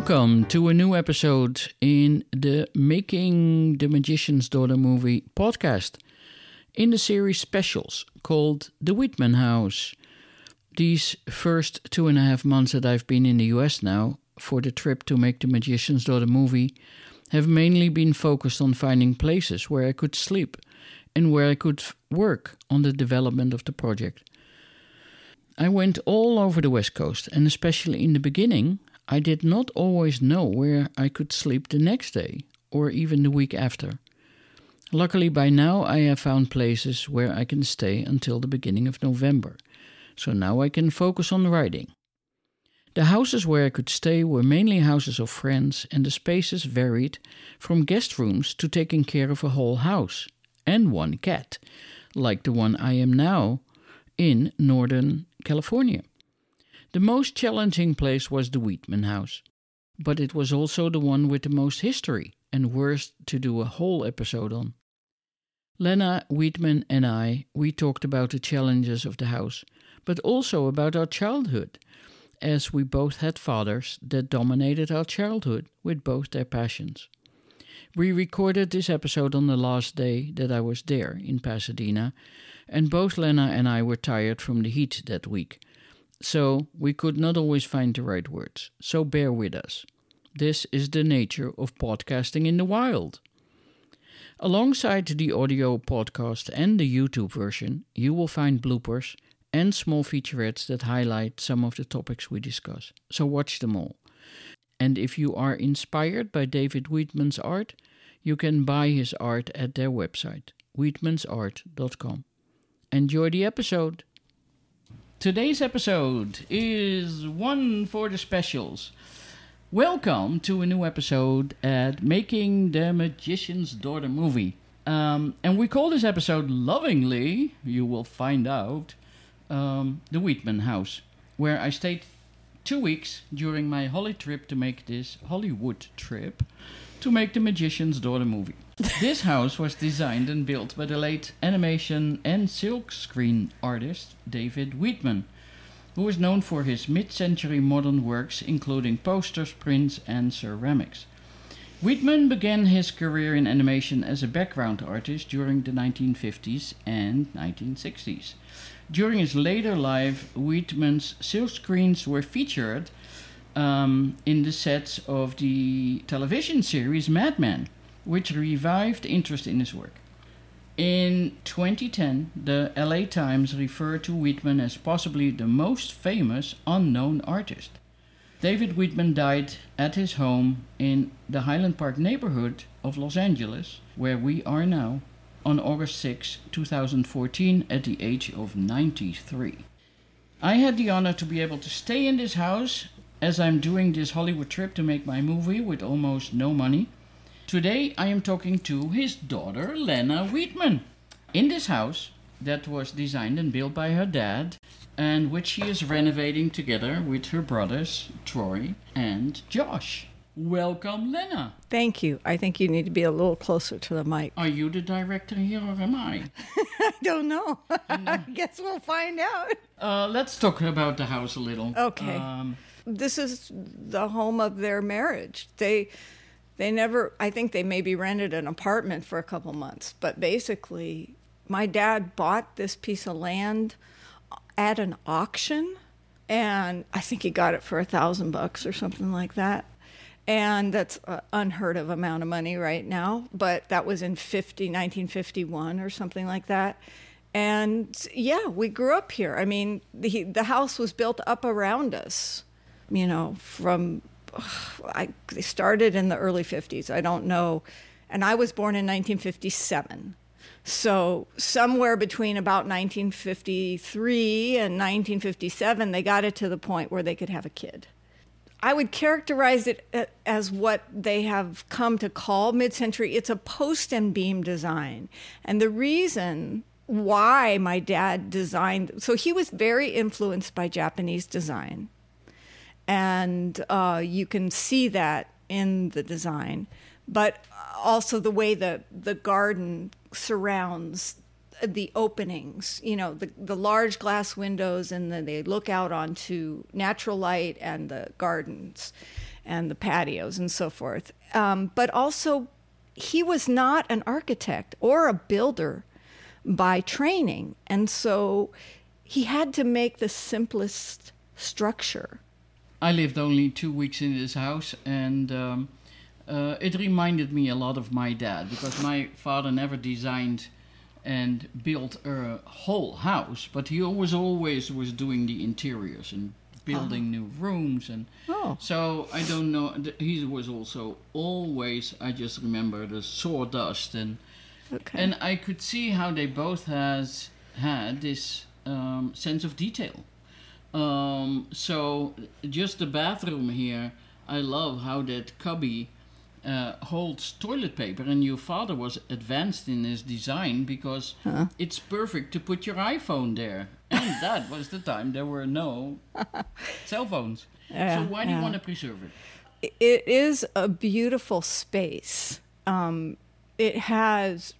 Welcome to a new episode in the Making the Magician's Daughter movie podcast in the series specials called The Weidman House. These first two and a half months that I've been in the US now for the trip to make the Magician's Daughter movie have mainly been focused on finding places where I could sleep and where I could work on the development of the project. I went all over the West Coast, and especially in the beginning, I did not always know where I could sleep the next day or even the week after. Luckily, by now I have found places where I can stay until the beginning of November, so now I can focus on writing. The houses where I could stay were mainly houses of friends, and the spaces varied from guest rooms to taking care of a whole house and one cat, like the one I am now in Northern California. The most challenging place was the Weidman house, but it was also the one with the most history and worst to do a whole episode on. Lenna Weidman and I, we talked about the challenges of the house, but also about our childhood, as we both had fathers that dominated our childhood with both their passions. We recorded this episode on the last day that I was there in Pasadena, and both Lenna and I were tired from the heat that week so we could not always find the right words, so bear with us. This is the nature of podcasting in the wild. Alongside the audio podcast and the YouTube version, you will find bloopers and small featurettes that highlight some of the topics we discuss, so watch them all. And if you are inspired by David Weidman's art, you can buy his art at their website, weidmansart.com. Enjoy the episode! Today's episode is one for the specials. Welcome to a new episode at Making the Magician's Daughter movie. Um, and we call this episode lovingly, you will find out, um, the Weidman House, where I stayed two weeks during my Holly trip to make this Hollywood trip to make the Magician's Daughter movie. this house was designed and built by the late animation and silkscreen artist David Weidman, who is known for his mid century modern works, including posters, prints, and ceramics. Weidman began his career in animation as a background artist during the 1950s and 1960s. During his later life, Weidman's silkscreens were featured um, in the sets of the television series Mad Men which revived interest in his work. In 2010, the LA Times referred to Weidman as possibly the most famous unknown artist. David Weidman died at his home in the Highland Park neighborhood of Los Angeles, where we are now, on August 6, 2014, at the age of 93. I had the honor to be able to stay in this house as I'm doing this Hollywood trip to make my movie with almost no money. Today I am talking to his daughter Lenna Weidman in this house that was designed and built by her dad and which she is renovating together with her brothers Troy and Josh. Welcome, Lenna. Thank you. I think you need to be a little closer to the mic. Are you the director here or am I? I don't know. I guess we'll find out. Uh, let's talk about the house a little. Okay. Um, this is the home of their marriage. They they never i think they maybe rented an apartment for a couple months but basically my dad bought this piece of land at an auction and i think he got it for a thousand bucks or something like that. And that's an unheard of amount of money right now but that was in 50 1951 or something like that. And yeah we grew up here. I mean the, the house was built up around us you know from I, they started in the early 50s. I don't know. And I was born in 1957. So, somewhere between about 1953 and 1957, they got it to the point where they could have a kid. I would characterize it as what they have come to call mid century. It's a post and beam design. And the reason why my dad designed, so he was very influenced by Japanese design and uh, you can see that in the design, but also the way the the garden surrounds the openings. You know, the the large glass windows, and then they look out onto natural light and the gardens. and the patios and so forth. Um, but also, he was not an architect or a builder by training. And so he had to make the simplest structure. I lived only two weeks in this house, and um, uh, it reminded me a lot of my dad because my father never designed and built a whole house, but he always always was doing the interiors and building uh-huh. new rooms and oh. so I don't know. He was also always. I just remember the sawdust and okay. and I could see how they both has had this um, sense of detail. Um, so just the bathroom here, I love how that cubby uh, holds toilet paper, and your father was advanced in his design because huh? it's perfect to put your iPhone there. And that was the time there were no cell phones. Yeah, so why do yeah. you want to preserve it? It is a beautiful space. Um, it has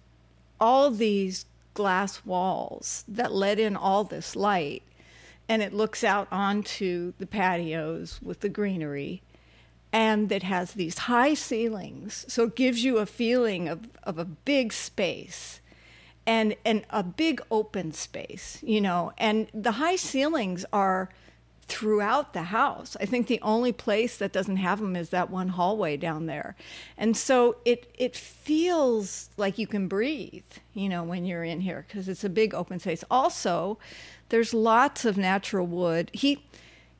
all these glass walls that let in all this light, and it looks out onto the patios with the greenery and it has these high ceilings so it gives you a feeling of, of a big space and and a big open space you know? And the high ceilings are throughout the house. I think the only place that doesn't have them is that one hallway down there. And so it it feels like you can breathe you know when you're in here because it's a big open space. Also there's lots of natural wood he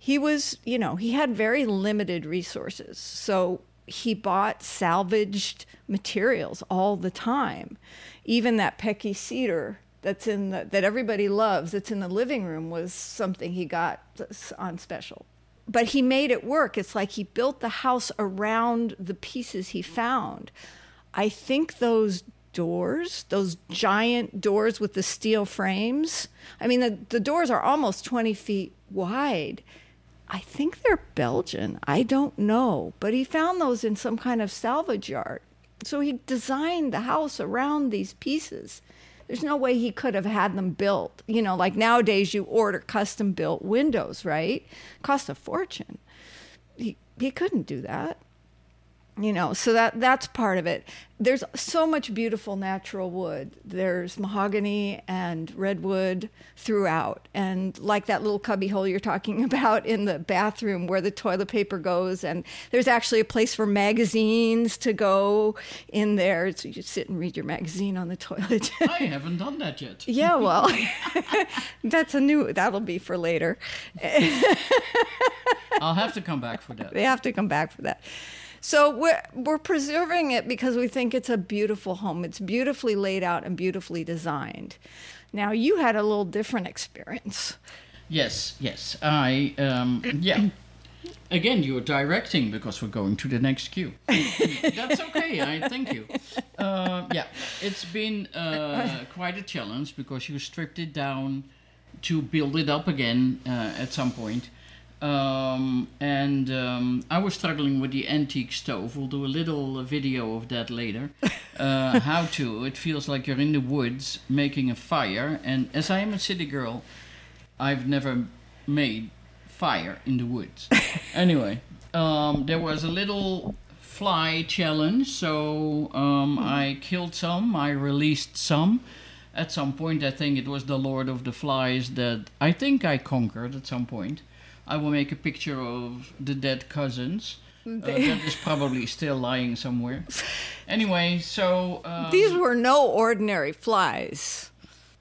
he was, you know, he had very limited resources. So he bought salvaged materials all the time. Even that Pecky cedar that's in the, that everybody loves, that's in the living room, was something he got on special. But he made it work. It's like he built the house around the pieces he found. I think those doors, those giant doors with the steel frames. I mean, the, the doors are almost 20 feet wide. I think they're Belgian. I don't know. But he found those in some kind of salvage yard. So he designed the house around these pieces. There's no way he could have had them built. You know, like nowadays you order custom built windows, right? Cost a fortune. He, he couldn't do that you know so that that's part of it. There's so much beautiful natural wood. There's mahogany and redwood throughout. And like that little cubby hole you're talking about in the bathroom where the toilet paper goes. And there's actually a place for magazines to go in there. So you just sit and read your magazine on the toilet. I haven't done that yet. Yeah well that's a new that'll be for later. I'll have to come back for that. They have to come back for that so we're we're preserving it because we think it's a beautiful home. It's beautifully laid out and beautifully designed. Now you had a little different experience. Yes, yes. I um, yeah. Again, you're directing because we're going to the next cue. That's okay. I thank you. Uh, yeah, it's been uh, quite a challenge because you stripped it down to build it up again uh, at some point. Um, and um, I was struggling with the antique stove. We'll do a little video of that later. Uh, how to. It feels like you're in the woods making a fire. And as I am a city girl, I've never made fire in the woods. anyway, um, there was a little fly challenge. So um, I killed some, I released some. At some point, I think it was the Lord of the Flies that I think I conquered at some point. I will make a picture of the dead cousins. Uh, that is probably still lying somewhere. Anyway, so um, these were no ordinary flies.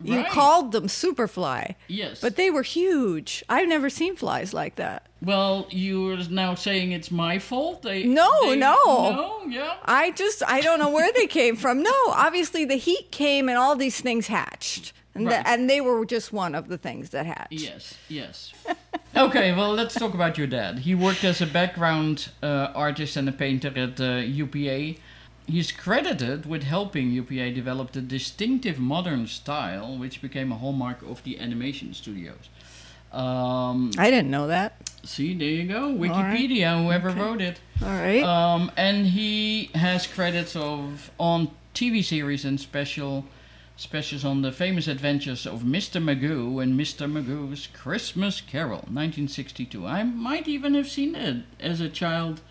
You called them superfly. Yes. But they were huge. I've never seen flies like that. Well, you're now saying it's my fault? They, no, they, no. No, yeah. I just, I don't know where they came from. No, obviously the heat came and all these things hatched. And, right. the, and they were just one of the things that hatched. Yes, yes. okay, well, let's talk about your dad. He worked as a background uh, artist and a painter at uh, UPA. He's credited with helping UPA develop the distinctive modern style, which became a hallmark of the animation studios. Um, I didn't know that. See, there you go. Wikipedia, right. whoever okay. wrote it. All right. Um, and he has credits of on TV series and special specials on the famous adventures of Mr. Magoo and Mr. Magoo's Christmas Carol, 1962. I might even have seen it as a child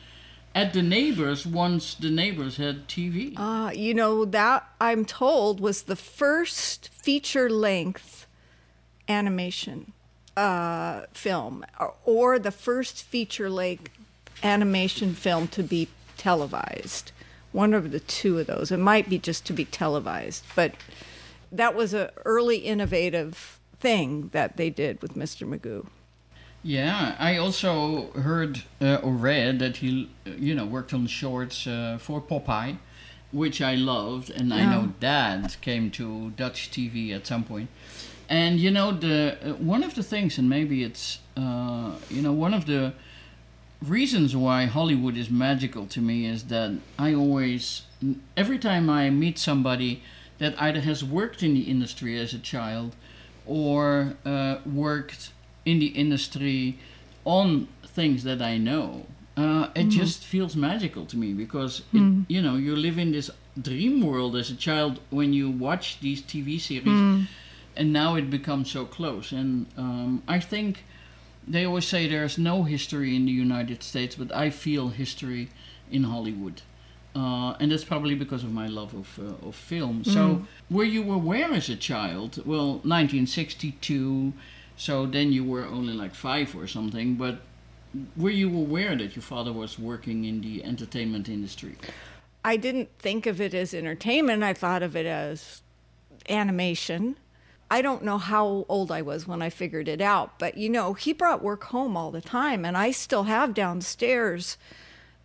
at the neighbors once the neighbors had TV. Uh, you know, that I'm told was the first feature length animation uh, film or, or the first feature length animation film to be televised. One of the two of those. It might be just to be televised, but that was an early innovative thing that they did with Mr. Magoo. Yeah, I also heard uh, or read that he, you know, worked on shorts uh, for Popeye, which I loved, and I know Dad came to Dutch TV at some point. And you know, the uh, one of the things, and maybe it's, uh, you know, one of the reasons why Hollywood is magical to me is that I always, every time I meet somebody that either has worked in the industry as a child or uh, worked in the industry on things that I know, uh, it just feels magical to me because it, you know you live in this dream world as a child when you watch these TV series, and now it becomes so close. And um, I think they always say there's no history in the United States, but I feel history in Hollywood. Uh, and that's probably because of my love of, uh, of film. So, were you aware as a child? Well, 1962, so then you were only like five or something, but were you aware that your father was working in the entertainment industry? I didn't think of it as entertainment. I thought of it as animation. I don't know how old I was when I figured it out, but you know, he brought work home all the time, and I still have downstairs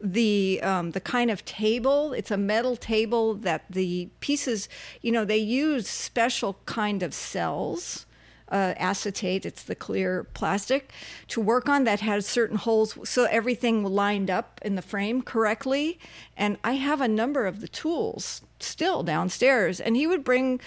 the um, the kind of table. It's a metal table that the pieces, you know, they use special kind of cells. Uh, acetate, it's the clear plastic, to work on that has certain holes so everything lined up in the frame correctly. And I have a number of the tools still downstairs. And he would bring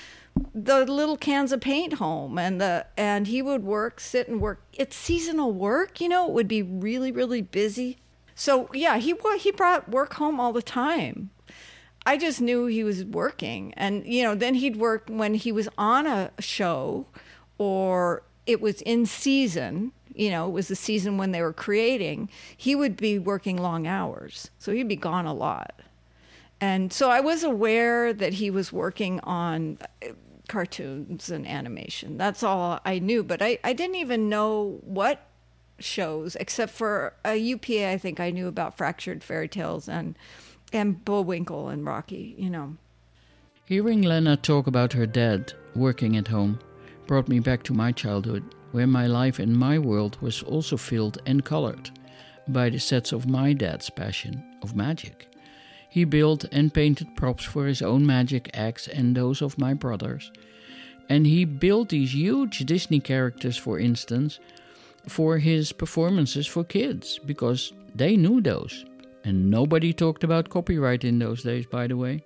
the little cans of paint home and the and he would work sit and work it's seasonal work you know it would be really really busy so yeah he he brought work home all the time. I just knew he was working. And you know then he'd work when he was on a show or it was in season you know it was the season when they were creating he would be working long hours. So he'd be gone a lot. And so I was aware that he was working on uh, cartoons and animation. That's all I knew, but I, I didn't even know what shows, except for uh, a UPA. I think I knew about Fractured Fairy Tales and and Bullwinkle and Rocky. You know, Hearing Lenna talk about her dad working at home brought me back to my childhood, where my life and my world was also filled and colored by the sets of my dad's passion of magic. He built and painted props for his own magic acts and those of my brothers. And he built these huge Disney characters, for instance, for his performances for kids, because they knew those. And nobody talked about copyright in those days, by the way.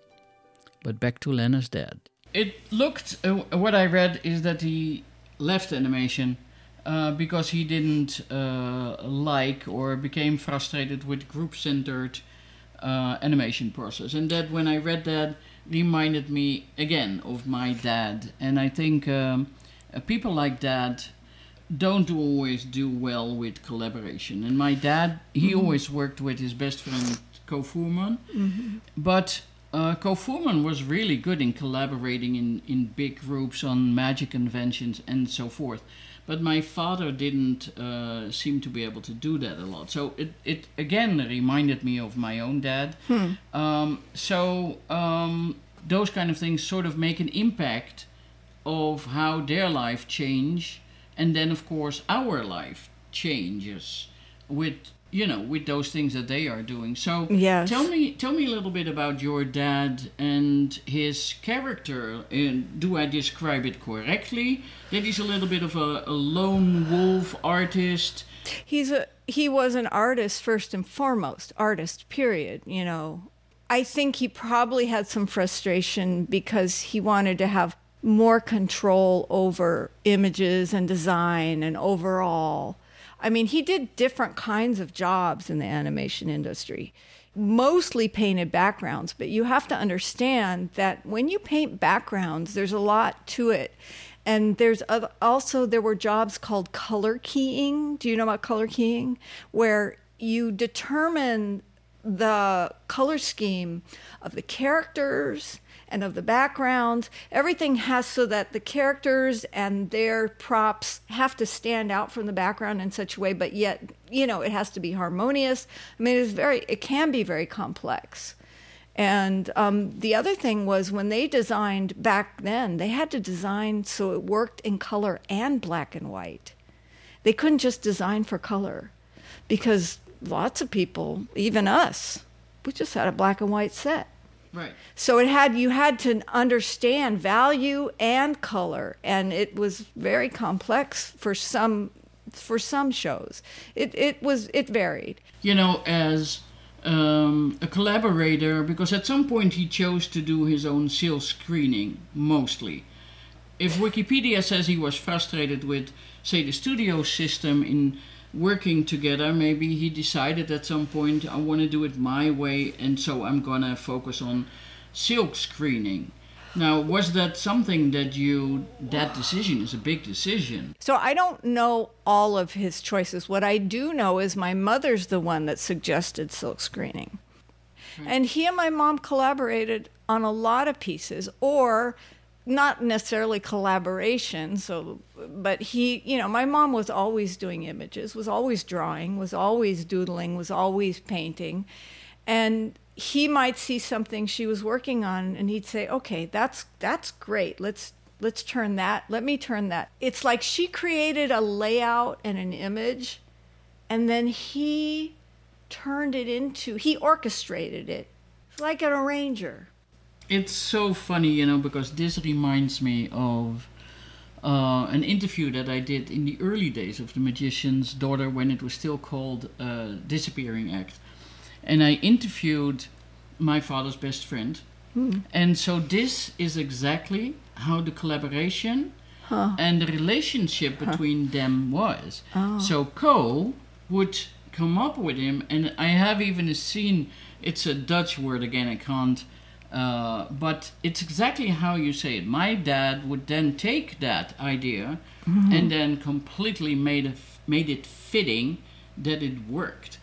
But back to Lenna's dad. It looked, uh, what I read is that he left animation uh, because he didn't uh, like or became frustrated with group centered uh, animation process. And that when I read that reminded me again of my dad. And I think um, uh, people like that don't always do well with collaboration. And my dad, he always worked with his best friend Ko Fuhrman. But uh, Ko Fuhrman was really good in collaborating in, in big groups on magic conventions and so forth. But my father didn't uh, seem to be able to do that a lot. So it, it again reminded me of my own dad. Um, so um, those kind of things sort of make an impact of how their life change and then of course our life changes with you know with those things that they are doing. So Yes. tell me tell me a little bit about your dad and his character. And do i describe it correctly? That he's a little bit of a, a lone wolf artist. He's a he was an artist first and foremost artist period you know. I think he probably had some frustration because he wanted to have more control over images and design and overall i mean he did different kinds of jobs in the animation industry mostly painted backgrounds but you have to understand that when you paint backgrounds there's a lot to it and there's also there were jobs called color keying. Do you know about color keying? Where you determine the color scheme of the characters and of the backgrounds. Everything has so that the characters and their props have to stand out from the background in such a way, but yet, you know, it has to be harmonious. I mean, it's very, it can be very complex. And um, the other thing was when they designed back then, they had to design so it worked in color and black and white. They couldn't just design for color because lots of people, even us, we just had a black and white set. Right. So it had you had to understand value and color, and it was very complex for some for some shows. It it was it varied. You know, as um, a collaborator, because at some point he chose to do his own silk screening mostly. If Wikipedia says he was frustrated with, say, the studio system in working together, maybe he decided at some point, I want to do it my way, and so I'm gonna focus on silk screening. Now, was that something that you, that decision is a big decision? So I don't know all of his choices. What I do know is my mother's the one that suggested silk screening. And he and my mom collaborated on a lot of pieces, or not necessarily collaboration so but he you know my mom was always doing images was always drawing was always doodling was always painting. And he might see something she was working on and he'd say okay that's that's great. Let's let's turn that let me turn that. It's like she created a layout and an image and then he turned it into he orchestrated it it's like an arranger it's so funny, you know, because this reminds me of uh, an interview that I did in the early days of The Magician's Daughter when it was still called uh, Disappearing Act. And I interviewed my father's best friend. And so this is exactly how the collaboration Huh. and the relationship between them was. Oh. So Ko would come up with him, and I have even a scene. It's a Dutch word again. I can't. Uh, but it's exactly how you say it. My dad would then take that idea and then completely made it, made it fitting that it worked.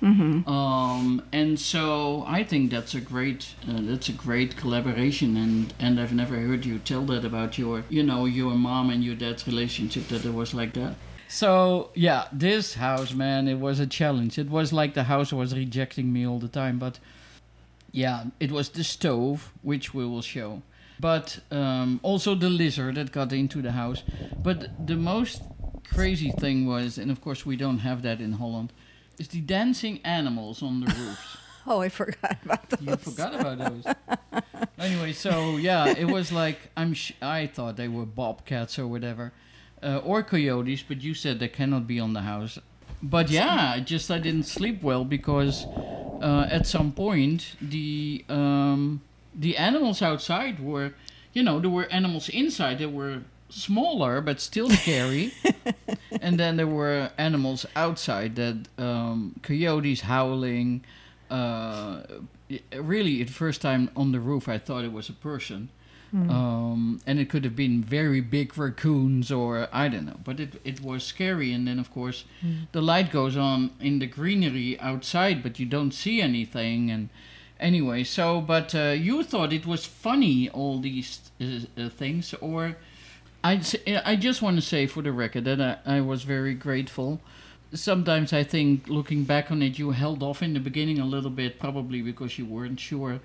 Um, and so I think that's a great uh, that's a great collaboration. And and I've never heard you tell that about your you know your mom and your dad's relationship that it was like that. So yeah, this house, man, it was a challenge. It was like the house was rejecting me all the time, but yeah, it was the stove, which we will show, but um, also the lizard that got into the house. But the most crazy thing was, and of course we don't have that in Holland, is the dancing animals on the roofs. oh i forgot about those you forgot about those. anyway, so yeah, it was like I'm. Sh- I thought they were bobcats or whatever, uh, or coyotes, but you said they cannot be on the house. But yeah, just I didn't sleep well because uh, at some point the um, the animals outside were, you know, there were animals inside that were smaller but still scary, and then there were animals outside that um, coyotes howling. Uh, really, the first time on the roof, I thought it was a person. Um, and it could have been very big raccoons or I don't know, but it, it was scary. And then, of course, the light goes on in the greenery outside, but you don't see anything. And anyway, so, but uh, you thought it was funny, all these uh, uh, things, or I, I just want to say for the record that I, I was very grateful. Sometimes I think, looking back on it, you held off in the beginning a little bit, probably because you weren't sure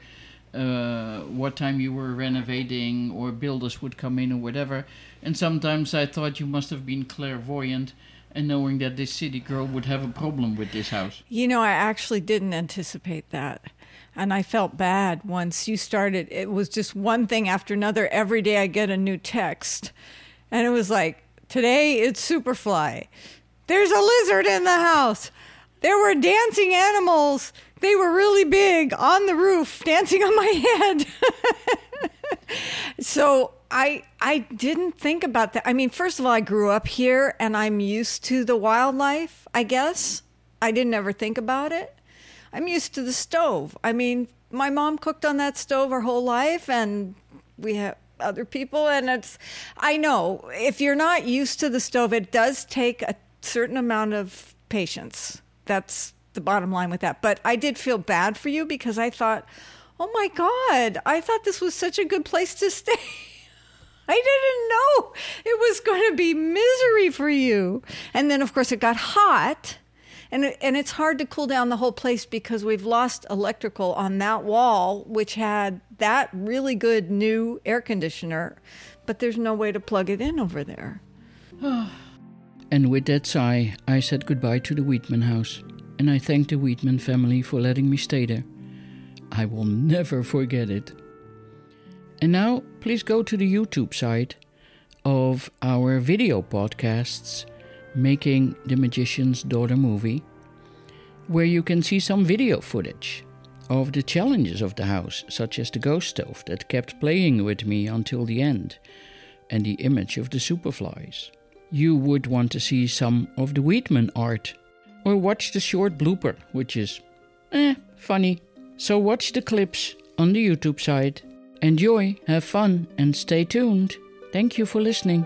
uh, what time you were renovating or builders would come in or whatever. And sometimes I thought you must have been clairvoyant and knowing that this city girl would have a problem with this house. You know, I actually didn't anticipate that. And I felt bad once you started. It was just one thing after another. Every day I get a new text. And it was like, today it's Superfly. There's a lizard in the house. There were dancing animals. They were really big on the roof, dancing on my head. so I I didn't think about that. I mean, first of all, I grew up here and I'm used to the wildlife, I guess. I didn't ever think about it. I'm used to the stove. I mean, my mom cooked on that stove her whole life and we have other people and it's I know if you're not used to the stove, it does take a certain amount of patience. That's the bottom line with that. But I did feel bad for you because I thought, oh my God, I thought this was such a good place to stay. I didn't know it was going to be misery for you. And then, of course, it got hot. And, and it's hard to cool down the whole place because we've lost electrical on that wall, which had that really good new air conditioner, but there's no way to plug it in over there. and with that sigh, I said goodbye to the Weidman house, and I thanked the Weidman family for letting me stay there. I will never forget it. And now, please go to the YouTube site of our video podcasts, Making the Magician's Daughter movie, where you can see some video footage of the challenges of the house, such as the ghost stove that kept playing with me until the end, and the image of the superflies. You would want to see some of the Weidman art, or watch the short blooper, which is eh, funny. So watch the clips on the YouTube site Enjoy, have fun, and stay tuned. Thank you for listening.